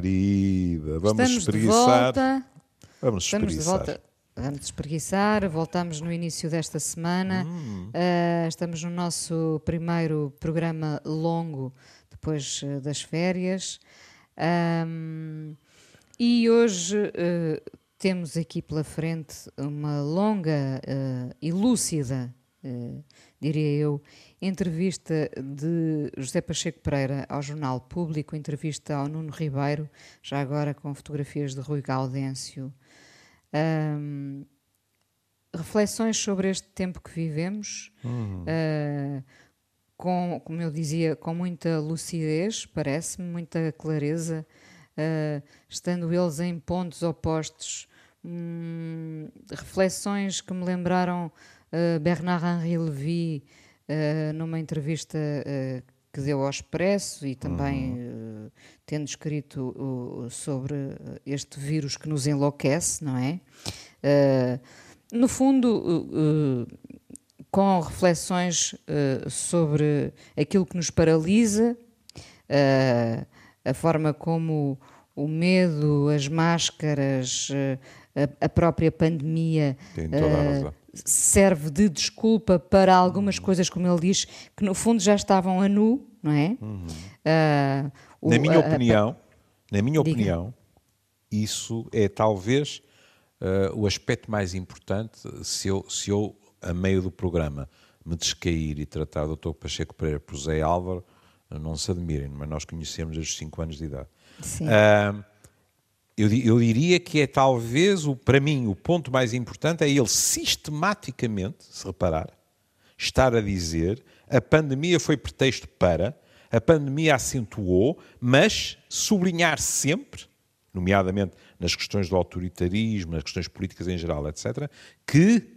Querida. Vamos Estamos de espreguiçar. volta. Vamos Estamos de espreguiçar. volta. Vamos espreguiçar. Voltamos no início desta semana. Hum. Ah, estamos no nosso primeiro programa longo depois eh, das férias. Ahm, e hoje eh, temos aqui pela frente uma longa eh, e lúcida, diria eu, entrevista de José Pacheco Pereira ao Jornal Público, entrevista ao Nuno Ribeiro, já agora com fotografias de Rui Gaudêncio. Ahm, reflexões sobre este tempo que vivemos, ah, com, como eu dizia, com muita lucidez, parece-me, muita clareza, ah, estando eles em pontos opostos, hum, reflexões que me lembraram ah, Bernard-Henri Lévy ah, numa entrevista ah, que deu ao Expresso e também ah, tendo escrito uh, sobre este vírus que nos enlouquece, não é? No fundo, uh, uh, com reflexões uh, sobre aquilo que nos paralisa, uh, a forma como o medo, as máscaras, uh, a, própria pandemia Tem toda a uh, razão. Serve de desculpa para algumas coisas, como ele diz, que no fundo já estavam a nu, não é? Uh, o- Na minha a- a- opinião, na minha Diga. opinião, isso é talvez eh, o aspecto mais importante se eu, se eu, a meio do programa, me descair e tratar do Dr. Pacheco Pereira por Zé Álvaro, não se admirem, mas nós conhecemos desde os 5 anos de idade. Sim. Ah, eu, eu diria que é talvez, o, para mim, o ponto mais importante é ele sistematicamente, se reparar, estar a dizer a pandemia foi pretexto para, a pandemia acentuou, mas sublinhar sempre, nomeadamente nas questões do autoritarismo, nas questões políticas em geral, etc., que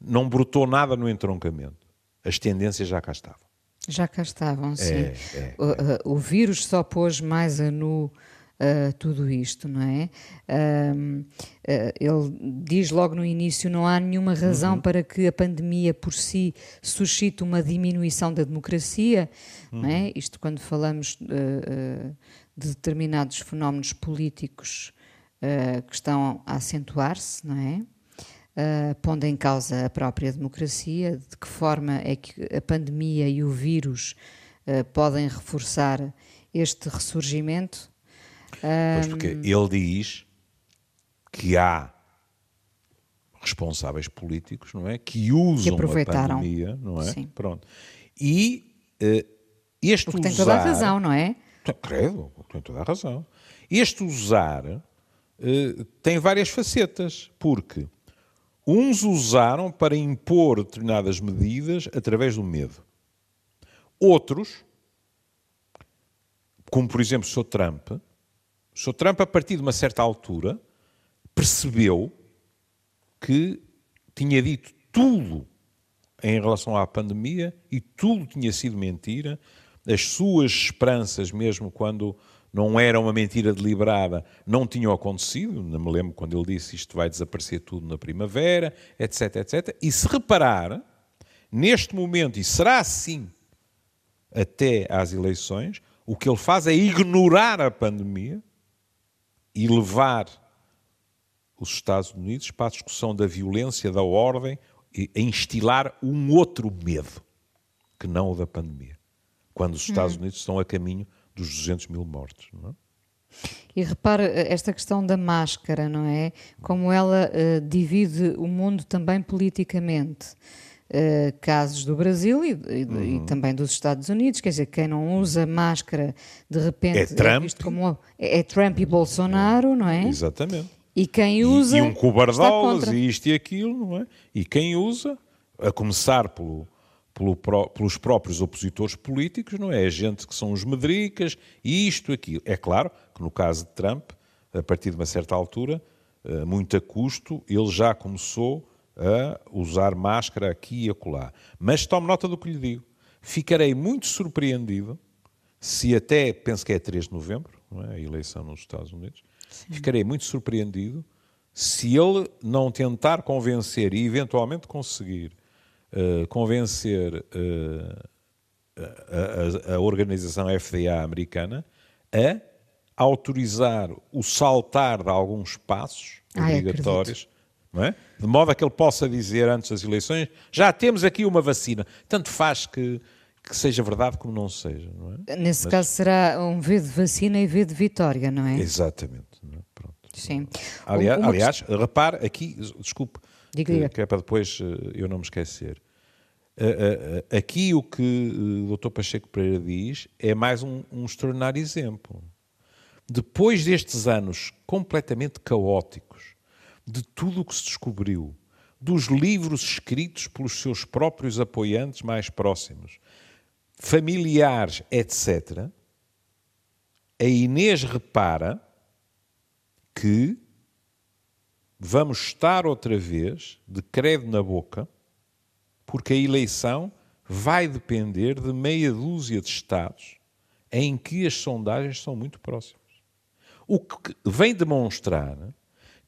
não brotou nada no entroncamento. As tendências já cá estavam. Já cá estavam, sim. É, é, o, uh, o vírus só pôs mais a nu uh, tudo isto, não é? Uh, ele diz logo no início: não há nenhuma razão para que a pandemia por si suscite uma diminuição da democracia, não é? Isto quando falamos uh, uh, de determinados fenómenos políticos que estão a acentuar-se, não é? Uh, pondo em causa a própria democracia, de que forma é que a pandemia e o vírus uh, podem reforçar este ressurgimento. Pois porque ele diz que há responsáveis políticos, não é? Que usam a aproveitaram. pandemia, não é? Sim. Pronto. E eh, este Porque tem usar... toda a razão, não é? Tem- Credo, tem toda a razão. Este usar eh, tem várias facetas, porque uns usaram para impor determinadas medidas através do medo. Outros, como por exemplo o Sr. Trump, o Sr. Trump, a partir de uma certa altura, percebeu que tinha dito tudo em relação à pandemia e tudo tinha sido mentira. As suas esperanças, mesmo quando não era uma mentira deliberada, não tinham acontecido. Não me lembro quando ele disse isto vai desaparecer tudo na primavera, etc, etc. E se reparar, neste momento, e será assim até às eleições, o que ele faz é ignorar a pandemia e levar os Estados Unidos para a discussão da violência, da ordem, e a instilar um outro medo, que não o da pandemia. Quando os Estados Unidos estão a caminho dos 200 mil mortos. Não é? E repara eh, esta questão da máscara, não é? Como ela eh, divide o mundo também politicamente. Eh, casos do Brasil e, e- Uhum. e também dos Estados Unidos, quer dizer, quem não usa máscara de repente É Trump. visto como é, é Trump e Bolsonaro, não é? Exatamente. E quem E- usa e, um está cobardolas e isto e aquilo, não é? E quem usa, a começar pelo, pelo pelos próprios opositores políticos, não é? A gente que são os medricas, isto, aquilo. É claro que no caso de Trump, a partir de uma certa altura, eh, muito a custo, ele já começou a usar máscara aqui e acolá. Mas tome nota do que lhe digo. Ficarei muito surpreendido se até, penso que é 3 de novembro, é? a eleição nos Estados Unidos, ficarei muito surpreendido se ele não tentar convencer e eventualmente conseguir eh, convencer eh, a, a- a organização FDA americana a autorizar o saltar de alguns passos Ai, obrigatórios, é? de modo a que ele possa dizer antes das eleições: já temos aqui uma vacina. Tanto faz que, que seja verdade como não seja. Não é? Nesse caso será um V de vacina e V de vitória, não é? Exatamente. não é? Pronto. Sim. Aliás, Uma aliás, repare aqui, desculpe, que, que é para depois eh, eu não me esquecer. Eh, eh, Aqui o que o Dr. Pacheco Pereira diz é mais um, um extraordinário exemplo. Depois destes anos completamente caóticos, de tudo o que se descobriu, dos livros escritos pelos seus próprios apoiantes mais próximos, familiares, etc., a Inês repara que vamos estar outra vez de credo na boca, porque a eleição vai depender de meia dúzia de estados em que as sondagens são muito próximas. O que vem demonstrar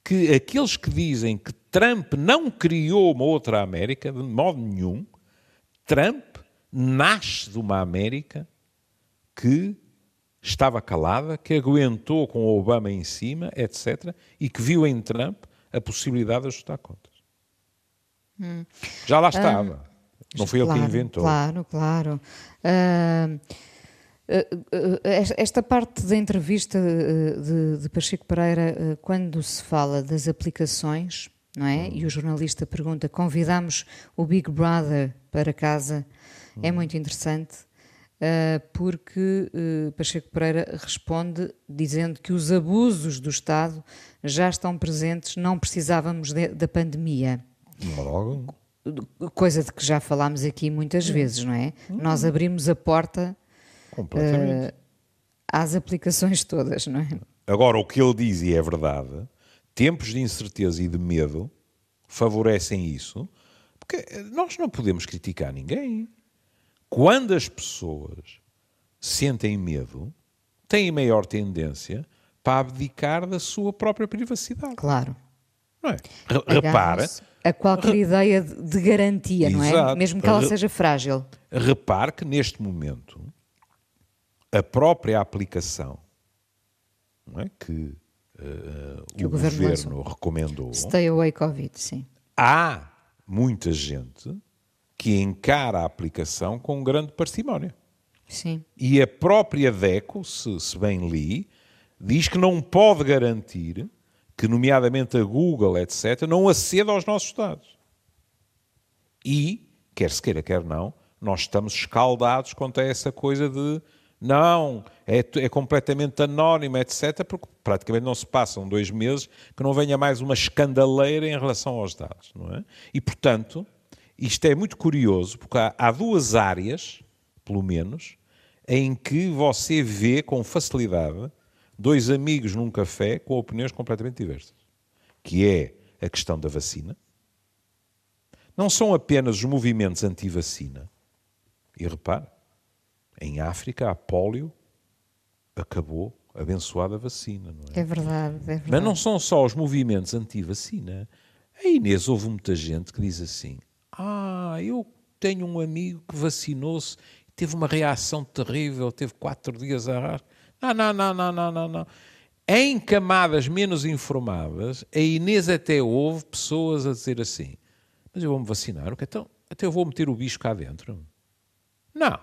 que aqueles que dizem que Trump não criou uma outra América, de modo nenhum, Trump nasce de uma América que estava calada, que aguentou com o Obama em cima, etc., e que viu em Trump a possibilidade de ajustar contas. Já lá estava. Não foi ele Claro, que inventou. Claro, claro. Ah, ah, ah, esta parte da entrevista de, de Pacheco Pereira, quando se fala das aplicações, não é? E o jornalista pergunta: convidamos o Big Brother para casa? É muito interessante. porque Pacheco Pereira responde dizendo que os abusos do Estado já estão presentes, não precisávamos de- da pandemia. Logo, Coisa de que já falámos aqui muitas vezes, não é? Nós abrimos a porta completamente. às aplicações todas, não é? Agora, o que ele diz, e é verdade, tempos de incerteza e de medo favorecem isso, porque nós não podemos criticar ninguém. Quando as pessoas sentem medo, têm maior tendência para abdicar da sua própria privacidade. Claro. Não é? Re- Repara, A qualquer ideia de, garantia, não é? Exato. Mesmo que ela Re- seja frágil. repare que neste momento a própria aplicação é, que, Que o, o governo governo, recomendou, Stay away Covid, sim. há muita gente que encara a aplicação com grande parcimónia. Sim. E a própria DECO, se, se bem li, diz que não pode garantir que, nomeadamente a Google, etc., não aceda aos nossos dados. E, quer se queira, quer não, nós estamos escaldados quanto a essa coisa de não, é, é completamente anónimo, etc., porque praticamente não se passam dois meses que não venha mais uma escandaleira em relação aos dados, não é? E, portanto, isto é muito curioso, porque há, há duas áreas, pelo menos, em que você vê com facilidade dois amigos num café com opiniões completamente diversas, que é a questão da vacina, não são apenas os movimentos anti-vacina. E repare, em África a pólio acabou abençoada vacina, não é? É verdade, é verdade. Mas não são só os movimentos anti-vacina. A Inês, houve muita gente que diz assim: Ah, eu tenho um amigo que vacinou-se e teve uma reação terrível, teve quatro dias a arrar. Não, não, não, não, não, não, não. Em camadas menos informadas, a Inês até houve pessoas a dizer assim: Mas eu vou-me vacinar, o que então? Até eu vou meter o bicho cá dentro. Não.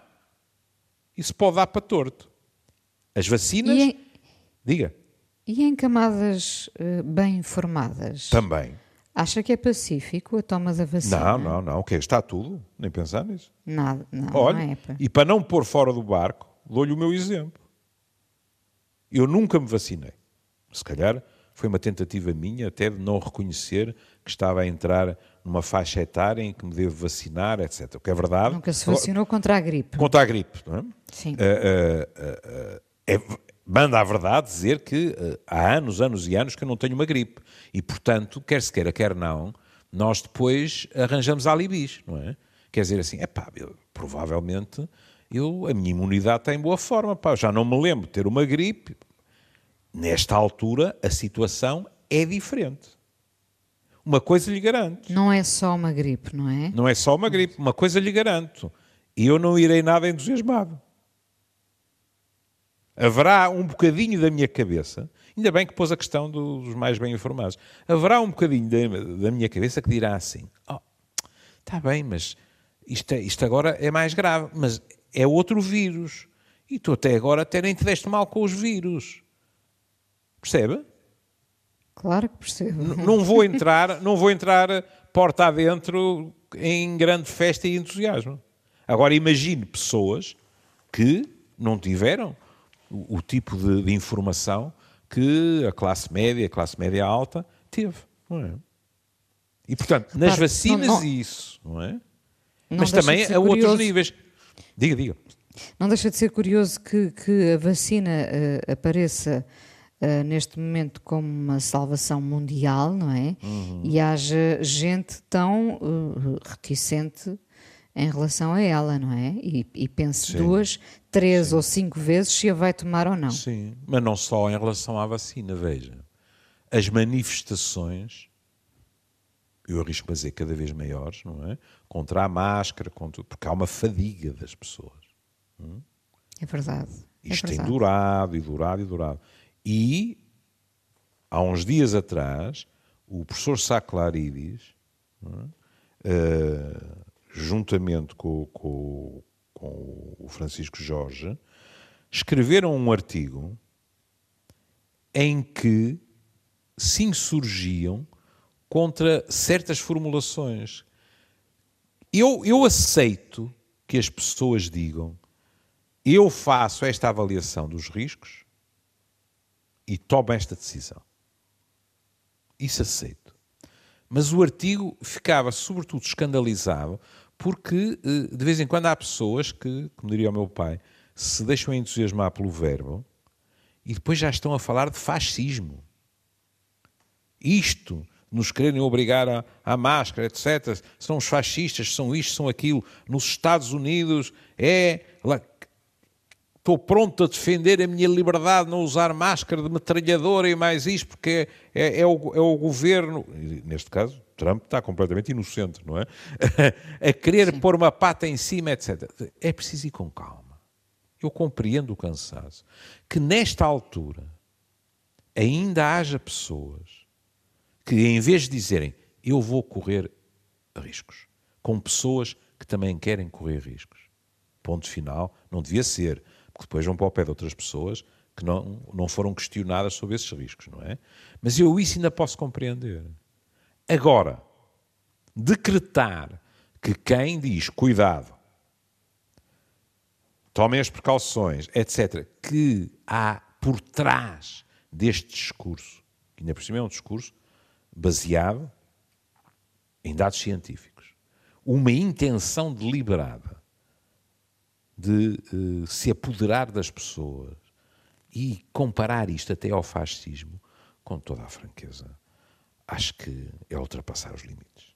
Isso pode dar para torto. As vacinas. E em, Diga. e em camadas eh, bem informadas, Também. acha que é pacífico a toma da vacina? Não, não, não. O que Está tudo. Nem pensar nisso. Nada, não, Olha, não é. e para não pôr fora do barco, dou-lhe o meu exemplo. Eu nunca me vacinei. Se calhar foi uma tentativa minha até de não reconhecer que estava a entrar numa faixa etária em que me devo vacinar, etc. O que é verdade. Nunca se vacinou contra a gripe. Contra a gripe, não é? Sim. Ah, ah, ah, é, manda a verdade dizer que ah, há anos, anos e anos que eu não tenho uma gripe. E, portanto, quer se queira, quer não, nós depois arranjamos alibis, não é? Quer dizer assim, é pá, provavelmente eu, a minha imunidade está em boa forma, pá, já não me lembro de ter uma gripe. Nesta altura, a situação é diferente. Uma coisa lhe garanto. Não é só uma gripe, não é? Não é só uma gripe, uma coisa lhe garanto. E eu não irei nada entusiasmado. Haverá um bocadinho da minha cabeça, ainda bem que pôs a questão dos mais bem informados, haverá um bocadinho da, da minha cabeça que dirá assim: oh, está bem, mas isto, é, isto agora é mais grave, mas é outro vírus. E tu até agora até nem te deste mal com os vírus. Percebe? Claro que percebo. N não vou entrar, não vou entrar porta adentro em grande festa e entusiasmo. Agora imagine pessoas que não tiveram o, o tipo de, de, informação que a classe média, a classe média alta teve, não é? E portanto, nas vacinas não, não, isso, não é? Não Mas também a outros níveis. Diga, diga. Não deixa de ser curioso que, que a vacina uh, apareça uh, neste momento como uma salvação mundial, não é? Uhum. E haja gente tão uh, reticente em relação a ela, não é? E, e pense Sim. duas, três Sim. ou cinco vezes se a vai tomar ou não. Sim, mas não só em relação à vacina, veja. As manifestações, eu arrisco a dizer cada vez maiores, não é? Contra a máscara, contra, porque há uma fadiga das pessoas. Hum? É verdade. Isto é verdade. tem durado e durado e durado. E, há uns dias atrás, o professor Saclarides, é? uh, juntamente com, com, com o Francisco Jorge, escreveram um artigo em que se insurgiam contra certas formulações. Eu, eu aceito que as pessoas digam eu faço esta avaliação dos riscos e tomo esta decisão. Isso aceito. Mas o artigo ficava, sobretudo, escandalizado porque, eh, de vez em quando, há pessoas que, como diria o meu pai, se deixam entusiasmar pelo verbo e depois já estão a falar de fascismo. Isto, nos quererem obrigar à, à máscara, etc. São os fascistas, são isto, são aquilo. Nos Estados Unidos é estou pronto a defender a minha liberdade, não usar máscara de metralhadora e mais isto, porque é, é, é, o, é o, governo, neste caso, Trump está completamente inocente, não é? a querer Sim. pôr uma pata em cima, etc. É preciso ir com calma. Eu compreendo o cansaço. Que nesta altura ainda haja pessoas que, em vez de dizerem eu vou correr riscos, com pessoas que também querem correr riscos. Ponto final, não devia ser porque depois vão para o pé de outras pessoas que não, não foram questionadas sobre esses riscos, não é? Mas eu isso ainda posso compreender. Agora, decretar que quem diz cuidado, tomem as precauções, etc., que há por trás deste discurso, que ainda por cima é um discurso baseado em dados científicos, uma intenção deliberada de uh, se apoderar das pessoas e comparar isto até ao fascismo, com toda a franqueza, acho que é ultrapassar os limites.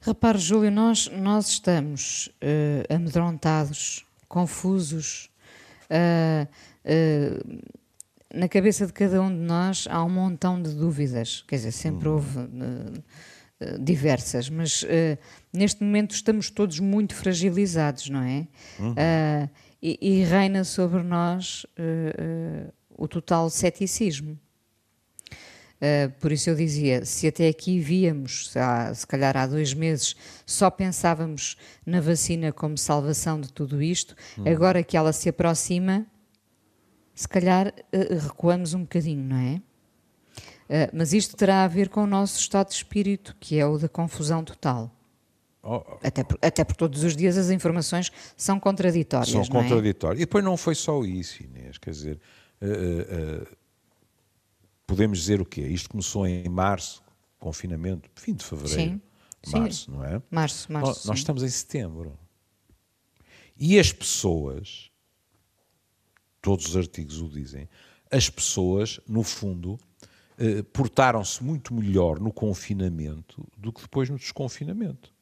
Repare, Júlio, nós, nós estamos uh, amedrontados, confusos. Uh, na cabeça de cada um de nós há um montão de dúvidas. Quer dizer, sempre hum. houve eh, diversas, mas uh, neste momento estamos todos muito fragilizados, não é? Uhum. Uh, e, e, reina sobre nós uh, o total ceticismo. por isso eu dizia, se até aqui víamos, há, se calhar há dois meses, só pensávamos na vacina como salvação de tudo isto, uhum. agora que ela se aproxima, se calhar recuamos um bocadinho, não é? Uh, mas isto terá a ver com o nosso estado de espírito, que é o da confusão total. Oh, oh, até, por, até por todos os dias as informações são contraditórias. São é? contraditórias. É? E depois não foi só isso, Inês. Quer dizer, uh, uh, podemos dizer o quê? Isto começou em março, confinamento, fim de fevereiro. Sim. Março, sim. não é? Março, março. Nós, nós estamos em setembro. E as pessoas, todos os artigos o dizem, as pessoas, no fundo, eh, portaram-se muito melhor no confinamento do que depois no desconfinamento.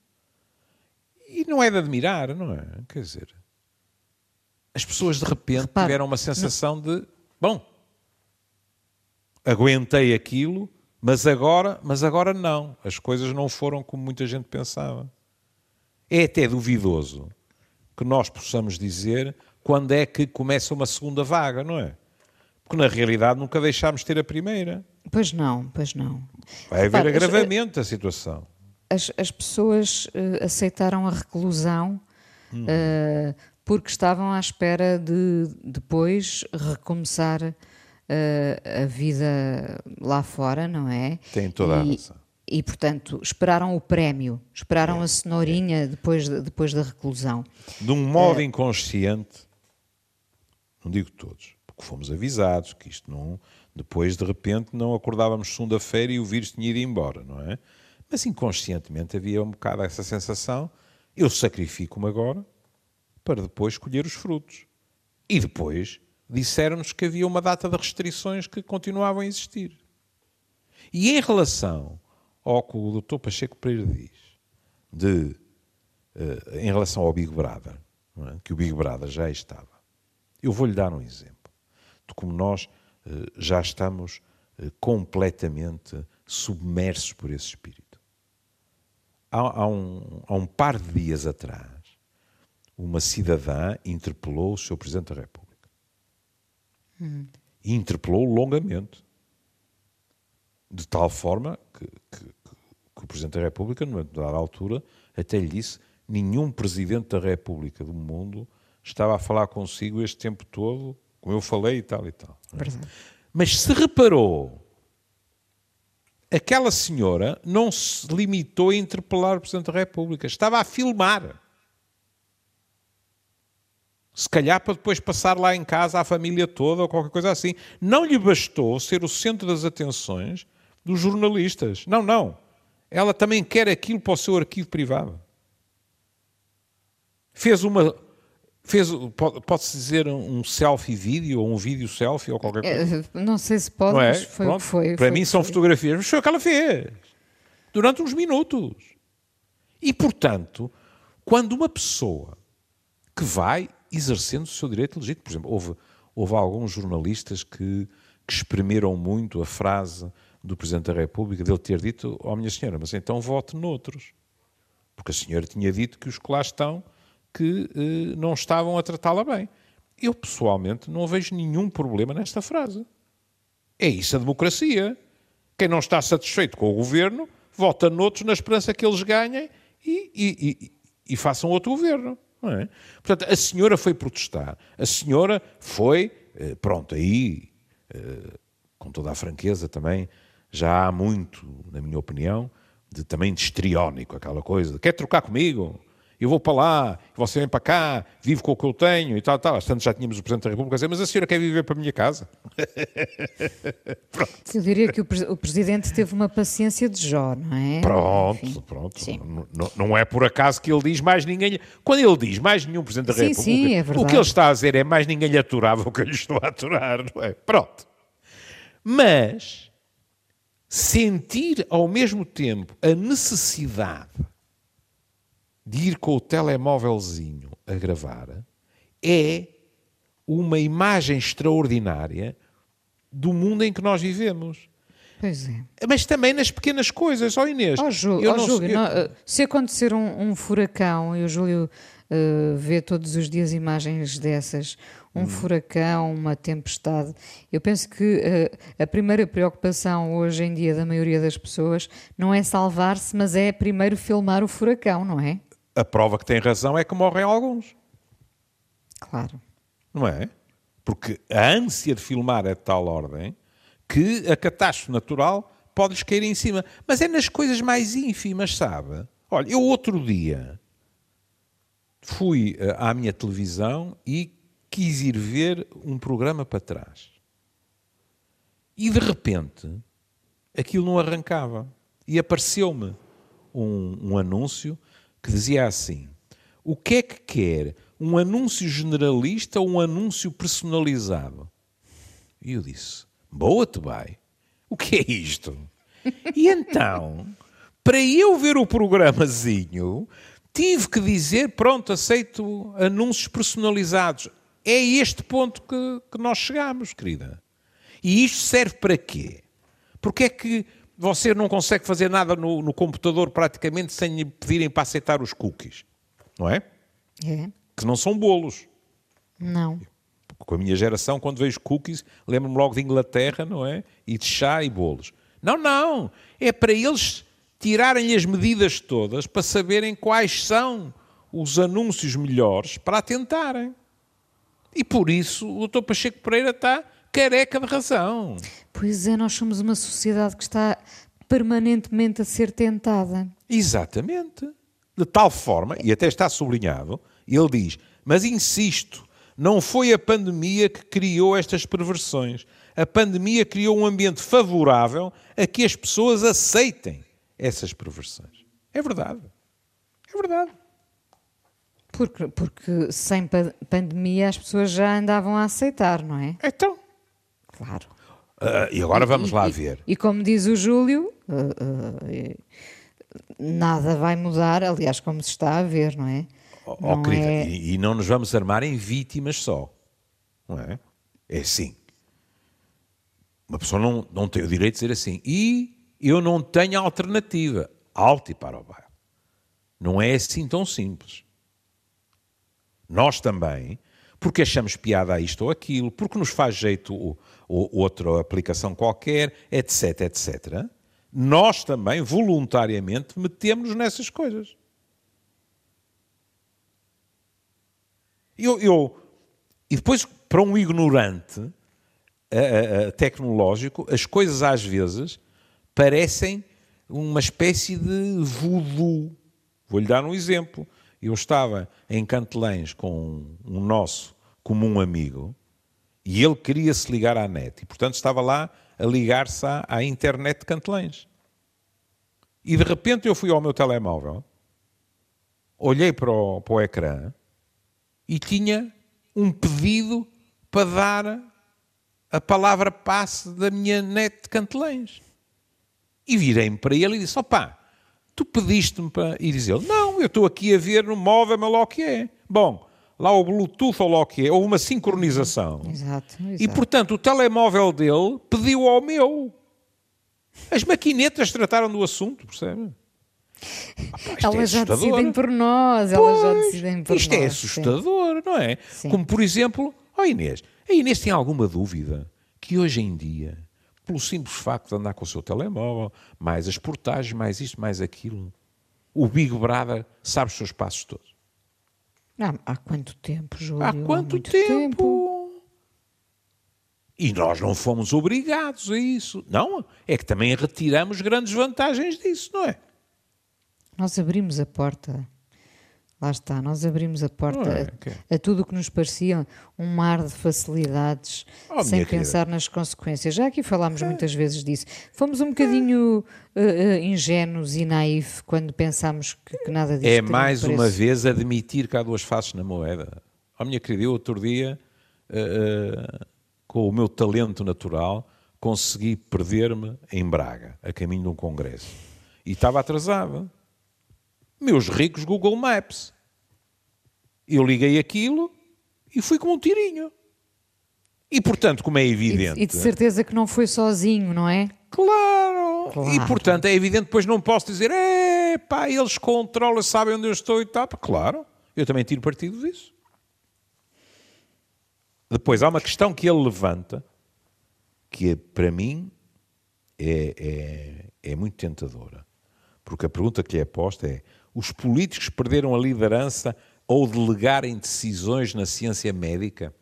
E não é de admirar, não é? Quer dizer, as pessoas de repente Repare, tiveram uma sensação não... de, bom, aguentei aquilo, mas agora, mas agora não. As coisas não foram como muita gente pensava. É até duvidoso que nós possamos dizer quando é que começa uma segunda vaga, não é? Porque na realidade nunca deixámos de ter a primeira. Pois não, pois não. Vai haver Repara, agravamento da situação. As, as pessoas uh, aceitaram a reclusão hum. uh, porque estavam à espera de depois recomeçar uh, a vida lá fora, não é? Tem toda e, a razão. E, portanto, esperaram o prémio, esperaram é, a cenourinha é. depois, de, depois da reclusão. De um modo inconsciente, não digo todos, porque fomos avisados que isto não depois, de repente, não acordávamos segunda-feira e o vírus tinha ido embora, não é? Mas inconscientemente havia um bocado essa sensação: eu sacrifico-me agora para depois colher os frutos. E depois disseram-nos que havia uma data de restrições que continuavam a existir. E em relação ao que o Dr. Pacheco Pereira diz, de, uh, em relação ao Big Brother, é? que o Big Brother já estava, eu vou-lhe dar um exemplo de como nós eh, já estamos eh, completamente submersos por esse espírito. Há, há, um, há um par de dias atrás, uma cidadã interpelou o seu Presidente da República. Hum. E interpelou longamente. De tal forma que, que, que o Presidente da República, numa dada altura, até lhe disse: nenhum Presidente da República do mundo estava a falar consigo este tempo todo como eu falei e tal e tal. Verdade. Mas se reparou, aquela senhora não se limitou a interpelar o Presidente da República, estava a filmar. Se calhar para depois passar lá em casa à família toda ou qualquer coisa assim. Não lhe bastou ser o centro das atenções dos jornalistas. Não, não. Ela também quer aquilo para o seu arquivo privado. Fez uma Fez, pode-se dizer um selfie vídeo ou um vídeo selfie ou qualquer coisa? É, não sei se pode, não é? mas foi Pronto, foi. Para foi, mim são fotografias, mas foi o que ela fez. Durante uns minutos. E, portanto, quando uma pessoa que vai exercendo o seu direito legítimo, por exemplo, houve, houve alguns jornalistas que, que exprimiram muito a frase do Presidente da República, dele ter dito, ó oh, minha senhora, mas então vote noutros. Porque a senhora tinha dito que os que lá estão que eh, não estavam a tratá-la bem. Eu, pessoalmente, não vejo nenhum problema nesta frase. É isso a democracia. Quem não está satisfeito com o governo, vota noutros na esperança que eles ganhem e, e, e, e façam outro governo. É? Portanto, a senhora foi protestar. A senhora foi, eh, pronto, aí, eh, com toda a franqueza também, já há muito, na minha opinião, de, também de estriónico, aquela coisa, quer trocar comigo? Eu vou para lá, você vem para cá, vivo com o que eu tenho e tal, tal. Às tantas já tínhamos o Presidente da República a dizer, mas a senhora quer viver para a minha casa? eu diria que o, o, Presidente teve uma paciência de Jó, não é? Pronto, Enfim. pronto. Não, não, é por acaso que ele diz mais ninguém... Quando ele diz mais nenhum Presidente da sim, República, sim, é o que ele está a dizer é mais ninguém lhe aturava o que eu lhe estou a aturar, não é? Pronto. Mas sentir ao mesmo tempo a necessidade de ir com o telemóvelzinho a gravar é uma imagem extraordinária do mundo em que nós vivemos. Pois é. Mas também nas pequenas coisas, ó oh Inês. Oh, Ju, oh, não, Júlio, eu... não, eh, se acontecer um, um, furacão, e o Júlio uh, vê todos os dias imagens dessas, um hum. furacão, uma tempestade, eu penso que uh, a primeira preocupação hoje em dia da maioria das pessoas não é salvar-se, mas é primeiro filmar o furacão, não é? A prova que tem razão é que morrem alguns. Claro. Não é? Porque a ânsia de filmar é de tal ordem que a catástrofe natural pode-lhes cair em cima. Mas é nas coisas mais ínfimas, sabe? Olha, eu outro dia fui eh, à minha televisão e quis ir ver um programa para trás. E de repente aquilo não arrancava. E apareceu-me um, um anúncio que dizia assim: O que é que quer? Um anúncio generalista ou um anúncio personalizado? E eu disse: Boa-te, vai. O que é isto? E então, para eu ver o programazinho, tive que dizer: Pronto, aceito anúncios personalizados. É este ponto que, que nós chegamos, querida. E isto serve para quê? Porque é que você não consegue fazer nada no, no computador praticamente sem lhe pedirem para aceitar os cookies. Não é? É. que não são bolos. Não. Com a minha geração, quando vejo cookies, lembro-me logo de Inglaterra, não é? E de chá e bolos. Não, não. É para eles tirarem as medidas todas para saberem quais são os anúncios melhores para atentarem. E por isso o Dr. Pacheco Pereira está careca de razão. Pois é, nós somos uma sociedade que está permanentemente a ser tentada. Exatamente. De tal forma, e até está sublinhado, ele diz: Mas insisto, não foi a pandemia que criou estas perversões. A pandemia criou um ambiente favorável a que as pessoas aceitem essas perversões. É verdade. É verdade. Porque, porque sem pa pandemia as pessoas já andavam a aceitar, não é? Então. Claro. Uh, e agora vamos e, lá e, ver. E, como diz o Júlio, uh, uh, nada vai mudar, aliás, como se está a ver, não é? Oh, não querida, é... E, e, não nos vamos armar em vítimas só, não é? É assim. Uma pessoa não, não tem o direito de dizer assim. E eu não tenho alternativa. Alto e para o bairro. Não é assim tão simples. Nós também, porque achamos piada a isto ou aquilo, porque nos faz jeito ou, outra aplicação qualquer, etc, etc, nós também, voluntariamente, metemos-nos nessas coisas. Eu, eu, e depois, para um ignorante a, a, tecnológico, as coisas às vezes parecem uma espécie de voodoo. Vou-lhe dar um exemplo. Eu estava em Cantelães com um nosso comum amigo e ele queria se ligar à net e, portanto, estava lá a ligar-se à, à, internet de Cantelães. E de repente eu fui ao meu telemóvel, olhei para o, para o ecrã e tinha um pedido para dar a palavra passe da minha net de Cantelães. E virei-me para ele e disse: opá, tu pediste-me para. E diz ele: Não, eu estou aqui a ver no móvel, mas lá o que é. Bom, lá o Bluetooth ou lá o que é, houve uma sincronização. Exato, exato. E portanto o telemóvel dele pediu ao meu. As maquinetas trataram do assunto, percebe? Ah, elas é já decidem por nós, elas já decidem por isto nós. Isto é assustador, sim. não é? Sim. Como por exemplo, ó oh Inês, a Inês tem alguma dúvida que hoje em dia pelo simples facto de andar com o seu telemóvel, mais as portagens, mais isto, mais aquilo. O Big Brother sabe os seus passos todos. Há, há quanto tempo, Júlio? Há quanto há tempo? tempo? E nós não fomos obrigados a isso. Não, é que também retiramos grandes vantagens disso, não é? Nós abrimos a porta Lá está, nós abrimos a porta é, okay. a, a, tudo o que nos parecia um mar de facilidades, oh, sem pensar querida. nas consequências. Já aqui falámos é. muitas vezes disso. Fomos um bocadinho uh, uh, ingênuos e naif quando pensámos que, que nada disso É mais uma vez admitir que há duas faces na moeda. Oh, minha querida, eu outro dia, uh, com o meu talento natural, consegui perder-me em Braga, a caminho de um congresso. E estava atrasado meus ricos Google Maps. Eu liguei aquilo e fui com um tirinho. E portanto, como é evidente. E, e de certeza que não foi sozinho, não é? Claro. claro. E portanto é evidente, depois não posso dizer, é pá, eles controlam, sabem onde eu estou e tal. Claro, eu também tiro partido disso. Depois há uma questão que ele levanta, que é, para mim é, é, é muito tentadora. Porque a pergunta que lhe é posta é: os políticos perderam a liderança ou delegarem decisões na ciência médica?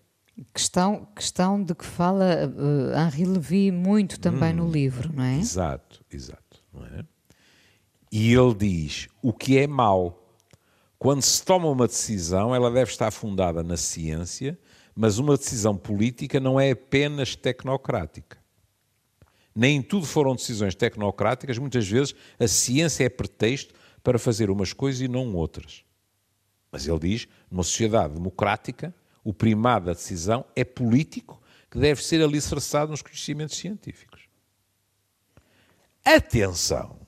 Questão, questão de que fala uh, Henri Levy muito também hum, no livro, não é? Exato, exato. É? E ele diz: o que é mau? Quando se toma uma decisão, ela deve estar fundada na ciência, mas uma decisão política não é apenas tecnocrática. Nem tudo foram decisões tecnocráticas, muitas vezes a ciência é pretexto para fazer umas coisas e não outras. Mas ele diz, numa sociedade democrática, o primado da decisão é político, que deve ser alicerçado nos conhecimentos científicos. Atenção!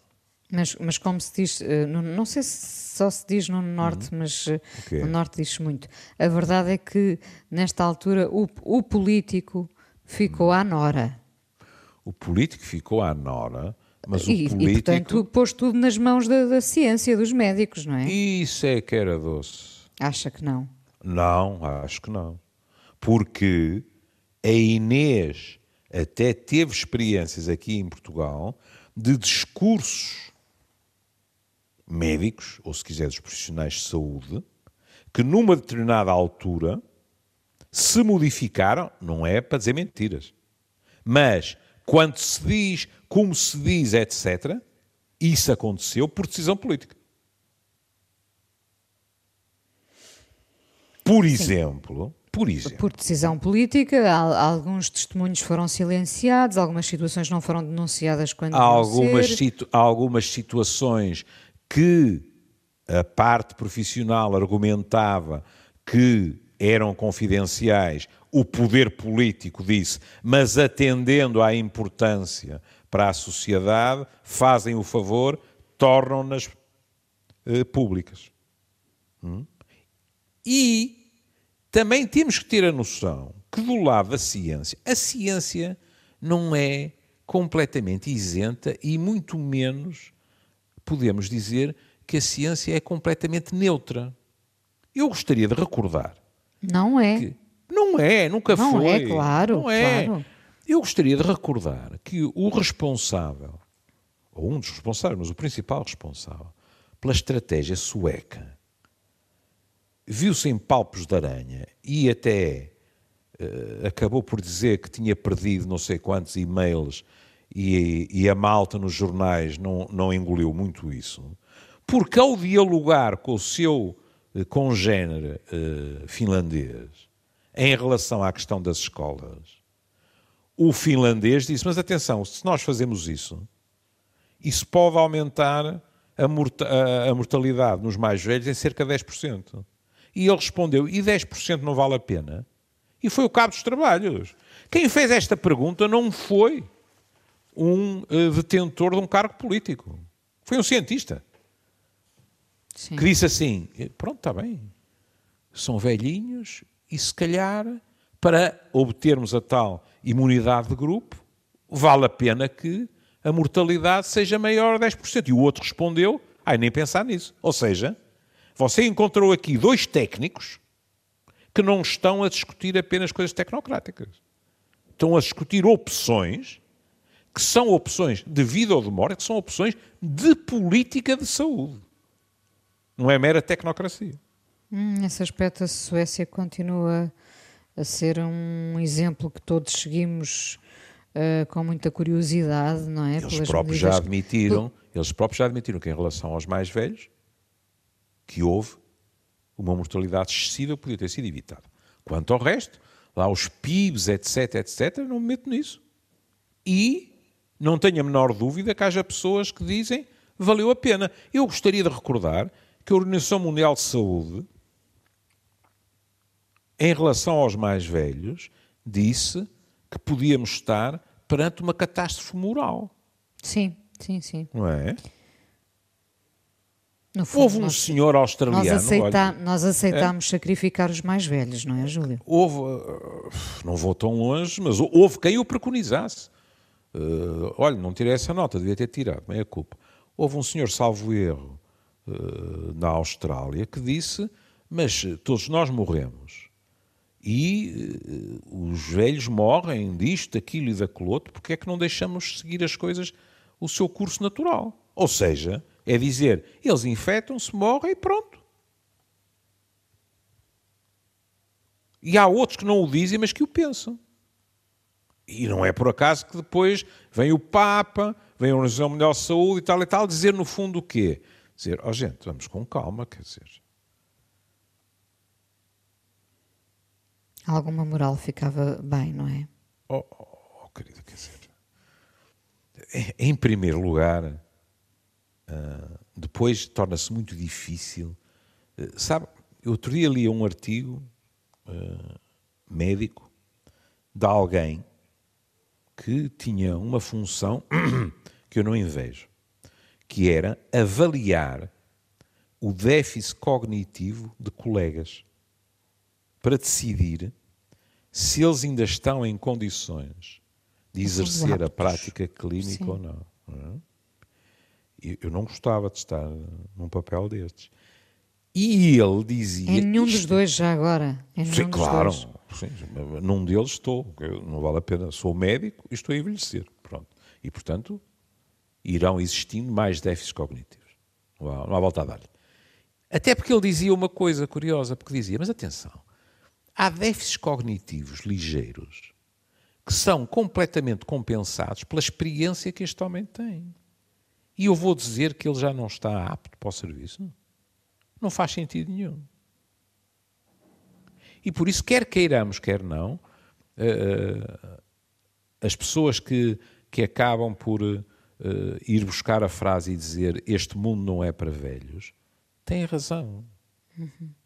Mas, mas como se diz, eh, não sei se só se diz no Norte, uhum. mas eh, okay. no Norte diz muito. A verdade é que, nesta altura, o, o político ficou à nora. O político ficou à nora mas e, o político... e, portanto, pôs tudo nas mãos da, da, ciência, dos médicos, não é? Isso é que era doce. Acha que não? Não, acho que não. Porque a Inês até teve experiências aqui em Portugal de discursos médicos, ou se quiser dos profissionais de saúde, que numa determinada altura se modificaram, não é para dizer mentiras, mas quando se diz, como se diz, etc., isso aconteceu por decisão política. Por exemplo, por exemplo. Por decisão política, alguns testemunhos foram silenciados, algumas situações não foram denunciadas quando há algumas, situ há algumas situações que a parte profissional argumentava que eram confidenciais, o poder político disse, mas atendendo à importância para a sociedade, fazem o favor, tornam-nas eh, públicas. Hum? E também temos que ter a noção que do lado da ciência, a ciência não é completamente isenta e muito menos podemos dizer que a ciência é completamente neutra. Eu gostaria de recordar. Não é. Que, não é, nunca não foi. Não é, claro. Não é. Claro. Eu gostaria de recordar que o responsável, ou um dos responsáveis, mas o principal responsável, pela estratégia sueca viu-se em palpos de aranha e até uh, acabou por dizer que tinha perdido não sei quantos e-mails e, e, a malta nos jornais não, não engoliu muito isso, porque ao dialogar com o seu uh, congénere uh, finlandês em relação à questão das escolas, o finlandês disse, mas atenção, se nós fazemos isso, isso pode aumentar a, morta a mortalidade nos mais velhos em cerca de 10%. E ele respondeu: e 10% não vale a pena? E foi o cabo dos trabalhos. Quem fez esta pergunta não foi um uh, detentor de um cargo político. Foi um cientista. Sim. Que disse assim: pronto, está bem. São velhinhos e se calhar para obtermos a tal imunidade de grupo, vale a pena que a mortalidade seja maior a 10%. E o outro respondeu: ai, nem pensar nisso. Ou seja, você encontrou aqui dois técnicos que não estão a discutir apenas coisas tecnocráticas. Estão a discutir opções que são opções de vida ou de morte, que são opções de política de saúde. Não é mera tecnocracia. Hum, nesse aspecto, a Suécia continua a ser um exemplo que todos seguimos uh, com muita curiosidade, não é? Eles próprios já admitiram, eles próprios já admitiram que em relação aos mais velhos, que houve uma mortalidade excessiva que podia ter sido evitada. Quanto ao resto, lá os PIBs, etc, etc, não me meto nisso. E não tenho a menor dúvida que haja pessoas que dizem valeu a pena. Eu gostaria de recordar que a Organização Mundial de Saúde, em relação aos mais velhos, disse que podíamos estar perante uma catástrofe moral. Sim, sim, sim. Não é? Fundo, houve um nós, senhor australiano. Nós, aceita, olha, nós aceitámos é, sacrificar os mais velhos, não é, Júlio? Houve, uh, não vou tão longe, mas houve quem o preconizasse. Uh, olha, não tirei essa nota, devia ter tirado, é a culpa. Houve um senhor, salvo erro, uh, na Austrália, que disse: Mas todos nós morremos. E uh, os velhos morrem disto, daquilo e daquilo outro, porque é que não deixamos seguir as coisas o seu curso natural? Ou seja, é dizer, eles infectam-se, morrem e pronto. E há outros que não o dizem, mas que o pensam. E não é por acaso que depois vem o Papa, vem a Organização Mundial de Saúde e tal e tal, dizer no fundo o quê? Dizer, ó oh, gente, vamos com calma, quer dizer. Alguma moral ficava bem, não é? Oh, oh, oh querido, quer dizer. Em primeiro lugar, Uh, depois torna-se muito difícil. Uh, sabe, outro dia li um artigo uh, médico de alguém que tinha uma função que eu não invejo, que era avaliar o déficit cognitivo de colegas para decidir se eles ainda estão em condições de exercer a prática clínica Sim. ou não. não é? Eu não gostava de estar num papel destes. E ele dizia. Em nenhum isto- dos dois, já agora. Em nenhum Sim, claro. Sim, num deles estou. Não vale a pena. Sou médico e estou a envelhecer. Pronto. E, portanto, irão existindo mais déficits cognitivos. Não há, não há volta a dar-lhe. Até porque ele dizia uma coisa curiosa, porque dizia, mas atenção, há déficits cognitivos ligeiros que são completamente compensados pela experiência que este homem tem. E eu vou dizer que ele já não está apto para o serviço? Não faz sentido nenhum. E por isso, quer queiramos, quer não, eh, as pessoas que, que acabam por eh, ir buscar a frase e dizer este mundo não é para velhos, têm razão. Não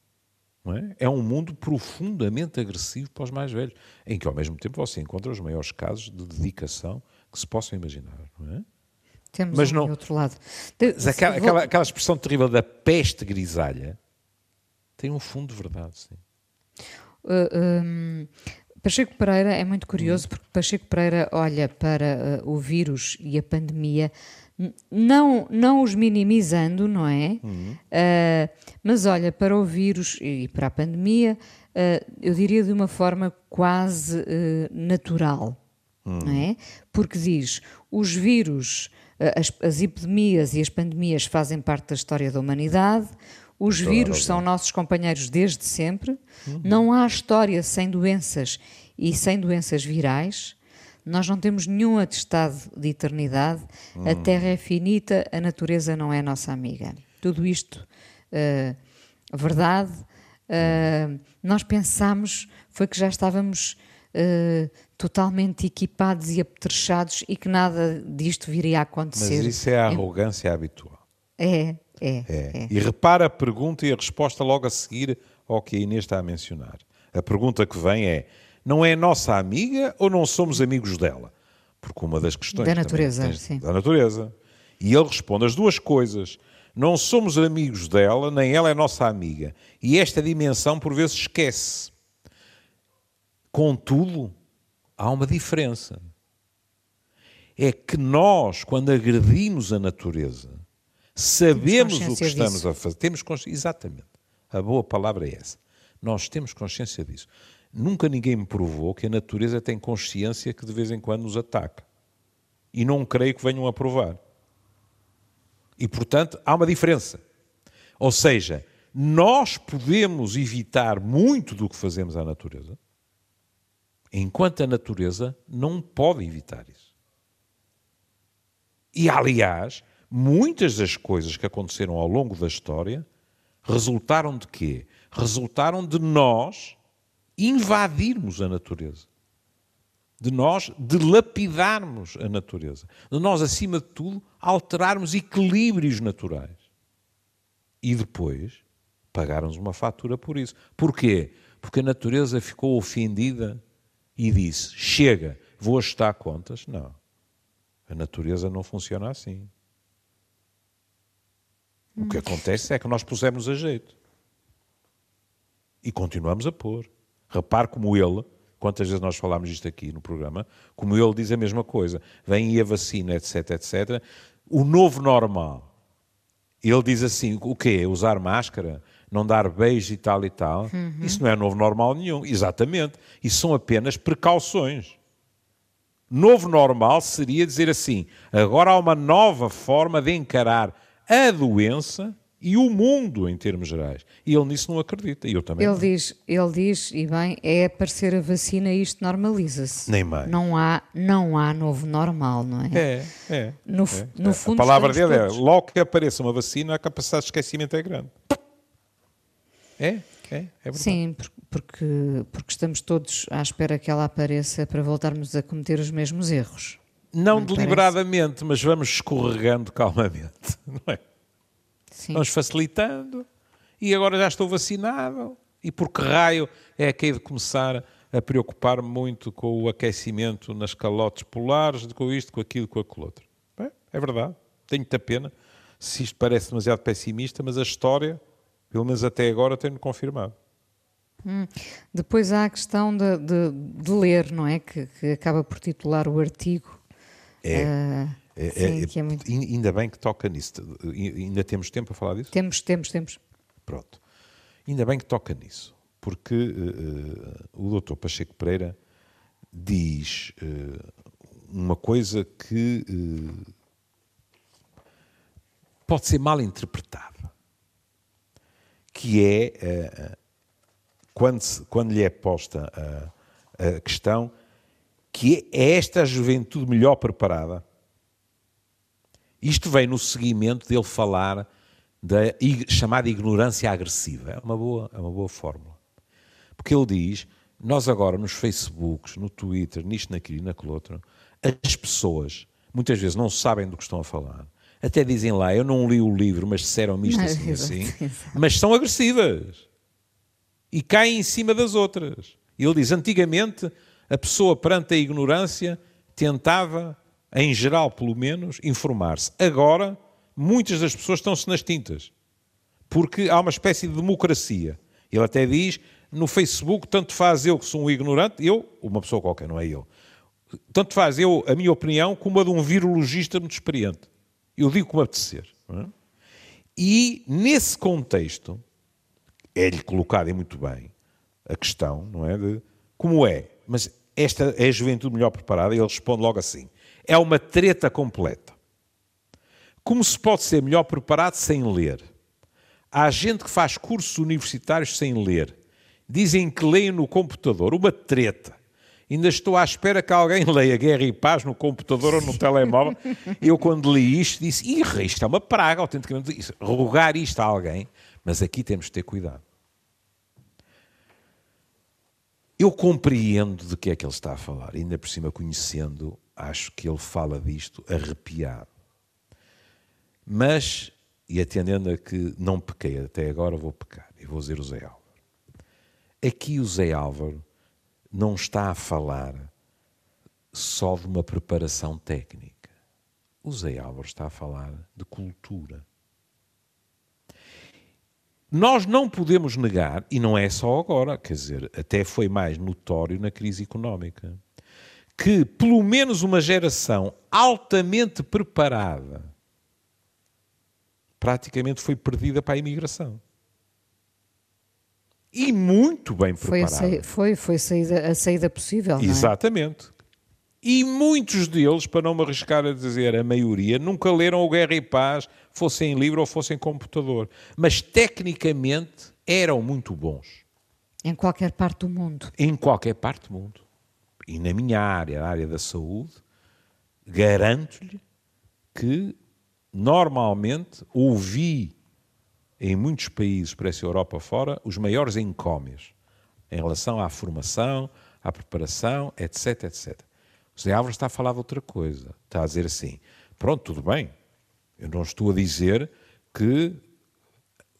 é? é um mundo profundamente agressivo para os mais velhos, em que ao mesmo tempo você encontra os maiores casos de dedicação que se possam imaginar. Não é? Temos Mas não- outro lado. De- Mas aquela, vou- aquela, aquela expressão terrível da peste grisalha tem um fundo de verdade, sim. Uh, um, Pacheco Pereira é muito curioso porque Pacheco Pereira olha para uh, o vírus e a pandemia, não, não os minimizando, não é? Uh, mas olha para o vírus e para a pandemia, uh, eu diria de uma forma quase uh, natural. Não é? Porque diz os vírus, as, as epidemias e as pandemias fazem parte da história da humanidade, os vírus são nossos companheiros desde sempre, não há história sem doenças e sem doenças virais. Nós não temos nenhum atestado de eternidade, a Terra é finita, a natureza não é nossa amiga. Tudo isto, uh, verdade, uh, nós pensamos foi que já estávamos uh, totalmente equipados e apetrechados e que nada disto viria a Mas acontecer. isso é a arrogância habitual. É, é, É. é. E repara a pergunta e a resposta logo a seguir ao que a Inês está a mencionar. A pergunta que vem é: não é nossa amiga ou não somos amigos dela? Porque uma das questões. Da natureza, sim. Da natureza. E ele responde as duas coisas. Não somos amigos dela, nem ela é nossa amiga. E esta dimensão, por vezes, esquece. Contudo, há uma diferença. É que nós, quando agredimos a natureza, sabemos o que estamos disso. a fazer. Temos consciência. Exatamente. A boa palavra é essa. Nós temos consciência disso. Nunca ninguém me provou que a natureza tem consciência que de vez em quando nos ataca. E não creio que venham a provar. E, portanto, há uma diferença. Ou seja, nós podemos evitar muito do que fazemos à natureza, enquanto a natureza não pode evitar isso. E, aliás, muitas das coisas que aconteceram ao longo da história resultaram de quê? Resultaram de nós invadirmos a natureza. De nós dilapidarmos a natureza. De nós, acima de tudo, alterarmos equilíbrios naturais. E depois pagarmos uma fatura por isso. Porquê? Porque a natureza ficou ofendida e disse: chega, vou ajustar contas. Não. A natureza não funciona assim. O que acontece é que nós pusemos a jeito. E continuamos a pôr. Repare como ele, quantas vezes nós falámos isto aqui no programa, como ele diz a mesma coisa. Vem aí a vacina, etc, etc. O novo normal. Ele diz assim, o quê? Usar máscara? Não dar beijo e tal e tal? Isso não é novo normal nenhum. Exatamente. Isso são apenas precauções. Novo normal seria dizer assim: agora há uma nova forma de encarar a doença e o mundo em termos gerais. E ele nisso não acredita. E eu também. Ele não. diz, ele diz, e bem, é aparecer a vacina e isto normaliza-se. Nem mais. Não há, não há novo normal, não é? É, é. No, é. no fundo, a palavra dele é: todos- logo que apareça uma vacina, a capacidade de esquecimento é grande. É, é, é verdade. Sim, por- porque, porque estamos todos à espera que ela apareça para voltarmos a cometer os mesmos erros. Não me deliberadamente, mas vamos escorregando calmamente, não é? Sim. Vamos facilitando e agora já estou vacinado. E por que raio é que hei de começar a preocupar-me muito com o aquecimento nas calotes polares, com isto, com aquilo, com aquilo outro? Bem, é verdade. Tenho muita pena se isto parece demasiado pessimista, mas a história, pelo menos até agora, tem-me confirmado. Depois há a questão de, de- de ler, não é? Que, que acaba por titular o artigo. É. É- sim, é- que é muito... Ainda bem que toca nisso. Ainda temos tempo a falar disso? Temos, temos, temos. Pronto. Ainda bem que toca nisso, porque uh, o doutor Pacheco Pereira diz uh, uma coisa que uh, pode ser mal interpretada, que é quando, se, quando lhe é posta a, a questão que é esta a juventude melhor preparada. Isto vem no seguimento dele falar da chamada ignorância agressiva. É uma boa, é uma boa fórmula. Porque ele diz, nós agora nos Facebooks, no Twitter, nisto, naquilo e naquilo outro, as pessoas muitas vezes não sabem do que estão a falar. Até dizem lá, eu não li o livro, mas disseram-me isto assim, assim. Mas são agressivas. E caem em cima das outras. Ele diz, antigamente, a pessoa perante a ignorância tentava, em geral pelo menos, informar-se. Agora, muitas das pessoas estão-se nas tintas. Porque há uma espécie de democracia. Ele até diz, no Facebook, tanto faz eu que sou um ignorante, eu, uma pessoa qualquer, não é eu, tanto faz eu a minha opinião como a de um virologista muito experiente. Eu digo como apetecer. É? E, nesse contexto, é-lhe colocado e muito bem a questão, não é? De como é, mas esta é a juventude melhor preparada? E ele responde logo assim: é uma treta completa. Como se pode ser melhor preparado sem ler? Há gente que faz cursos universitários sem ler. Dizem que leem no computador. Uma treta. Ainda estou à espera que alguém leia Guerra e Paz no computador ou no telemóvel. Eu, quando li isto, disse: Ih, isto é uma praga, autenticamente. Rogar isto a alguém. Mas aqui temos de ter cuidado. Eu compreendo de que é que ele está a falar, ainda por cima conhecendo, acho que ele fala disto arrepiado. Mas, e atendendo a que não pequei até agora, vou pecar e vou dizer o Zé Álvaro. Aqui o Zé Álvaro não está a falar só de uma preparação técnica. O Zé Álvaro está a falar de cultura. Nós não podemos negar, e não é só agora, quer dizer, até foi mais notório na crise económica, que pelo menos uma geração altamente preparada praticamente foi perdida para a imigração. E muito bem preparada. Foi, foi, foi saída, a saída possível. É? Exatamente. E muitos deles, para não me arriscar a dizer a maioria, nunca leram o Guerra e Paz, fossem em livro ou fossem em computador. Mas tecnicamente eram muito bons. Em qualquer parte do mundo. Em qualquer parte do mundo. E na minha área, a área da saúde, garanto-lhe que normalmente ouvi em muitos países por essa Europa fora os maiores encómios em relação à formação, à preparação, etc, etc. O Zé Álvares está a falar de outra coisa. Está a dizer assim: pronto, tudo bem. Eu não estou a dizer que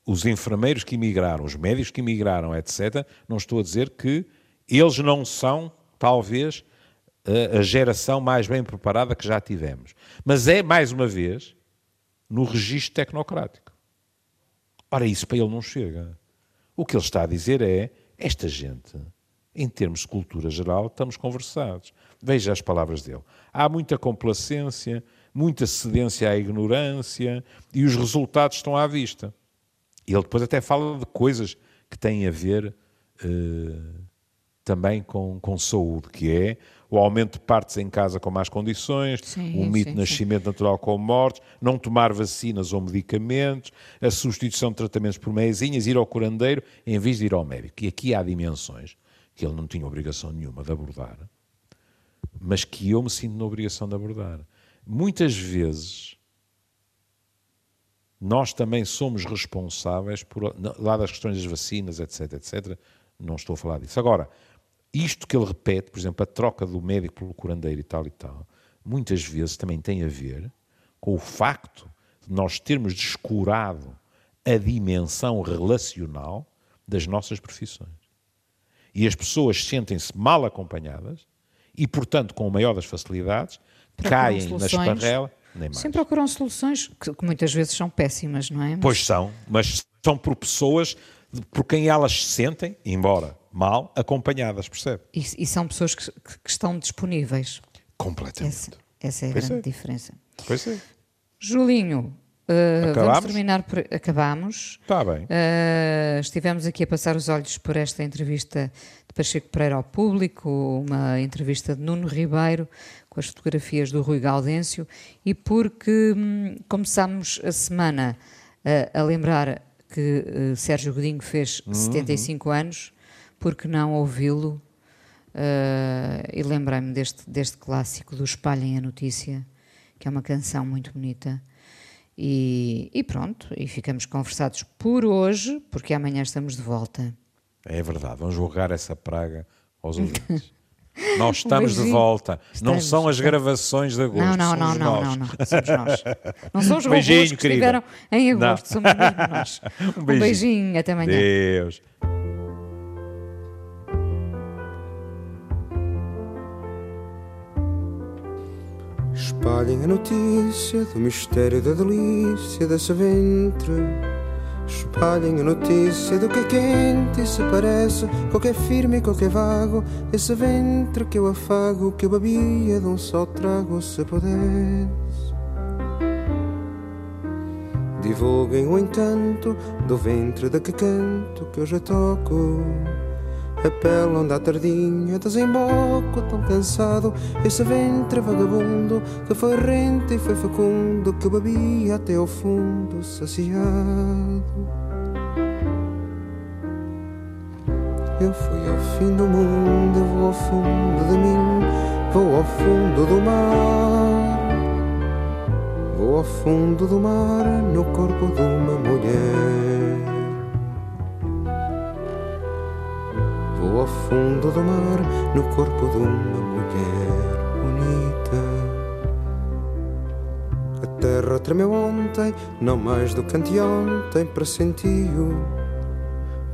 os enfermeiros que emigraram, os médicos que emigraram, etc., não estou a dizer que eles não são, talvez, a, geração mais bem preparada que já tivemos. Mas é, mais uma vez, no registro tecnocrático. Ora, isso para ele não chega. O que ele está a dizer é: esta gente, em termos de cultura geral, estamos conversados. Veja as palavras dele. Há muita complacência, muita cedência à ignorância e os resultados estão à vista. Ele depois até fala de coisas que têm a ver uh, também com, com saúde, que é o aumento de partes em casa com más condições, sim, o mito de nascimento sim. natural com mortes, não tomar vacinas ou medicamentos, a substituição de tratamentos por meiazinhas, ir ao curandeiro em vez de ir ao médico. E aqui há dimensões que ele não tinha obrigação nenhuma de abordar, mas que eu me sinto na obrigação de abordar. Muitas vezes nós também somos responsáveis por lá das questões das vacinas, etc, etc. Não estou a falar disso. Agora, isto que ele repete, por exemplo, a troca do médico pelo curandeiro e tal e tal, muitas vezes também tem a ver com o facto de nós termos descurado a dimensão relacional das nossas profissões. E as pessoas sentem-se mal acompanhadas e, portanto, com o maior das facilidades, procuram caem soluções, na esparrela. Nem mais. Sim, procuram soluções que, que, muitas vezes são péssimas, não é? Mas... Pois são, mas são por pessoas por quem elas se sentem, embora mal, acompanhadas, percebe? E, e são pessoas que, que, estão disponíveis. Completamente. Essa, essa é a pois grande é. diferença. Pois é. Julinho, Uh, vamos terminar por. Acabamos. Está bem. Uh, estivemos aqui a passar os olhos por esta entrevista de Pacheco Pereira ao público, uma entrevista de Nuno Ribeiro com as fotografias do Rui Gaudêncio e porque hum, começámos a semana uh, a lembrar que Sérgio Godinho fez uhum. 75 anos, porque não ouvi-lo? e lembrei-me deste, deste clássico do Espalhem a Notícia, que é uma canção muito bonita e, e, pronto, e ficamos conversados por hoje, porque amanhã estamos de volta. É verdade, vamos jogar essa praga aos ouvintes. Nós estamos um de volta. Estamos, não são as gravações de agosto. Não, não, não, não, não, não, Somos nós. Não são os robôs beijinho, que estiveram em agosto. Não. Somos mesmo nós. Um beijinho. um beijinho. Até amanhã. Deus. Espalhem a notícia do mistério da delícia desse ventre. Espalhem a notícia do que é quente e se parece com que é firme e com que é vago. Esse ventre que eu afago, que eu bebia de um só trago, se pudesse. Divulguem o encanto do ventre da que canto, que eu já toco. Pele à tardinha desemboco tão cansado. Esse ventre vagabundo que foi rente e foi fecundo Que bebia até ao fundo saciado. Eu fui ao fim do mundo, eu vou ao fundo de mim Vou ao fundo do mar. Vou ao fundo do mar no corpo de uma mulher Ao fundo do mar no corpo de uma mulher bonita. A terra tremeu ontem, não mais do que anteontem, pressentiu.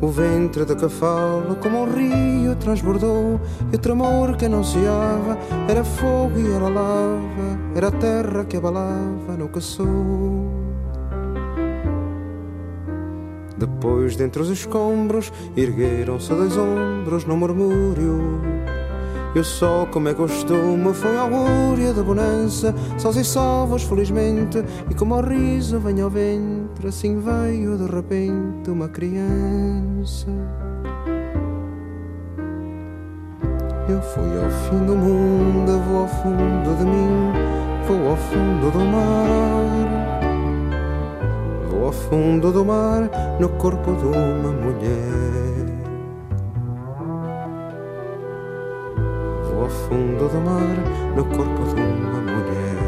O ventre da falo, como um rio, transbordou E o tremor que anunciava era fogo e era lava Era a terra que abalava no que sou depois, dentre os escombros, ergueram-se dois ombros no murmúrio. E o sol, como é costume, foi augúria da bonança, sós e salvos, felizmente, e como o riso vem ao ventre, assim veio de repente uma criança. Eu fui ao fim do mundo, vou ao fundo de mim, vou ao fundo do mar ao fundo do mar no corpo de uma mulher. Vou ao fundo do mar no corpo de uma mulher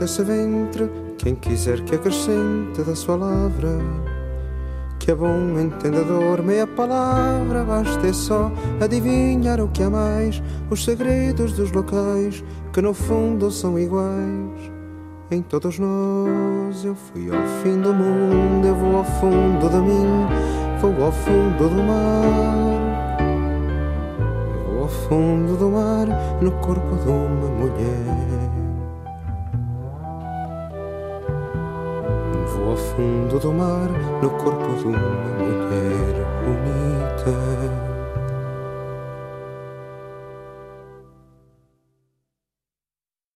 desse ventre, quem quiser que acrescente da sua lavra. Que é bom entendedor, meia palavra, basta é só adivinhar o que há mais, os segredos dos locais, que no fundo são iguais. Em todos nós eu fui ao fim do mundo, eu vou ao fundo de mim, vou ao fundo do mar. Vou ao fundo do mar, no corpo de uma mulher. profundo do mar no corpo de uma mulher humilde.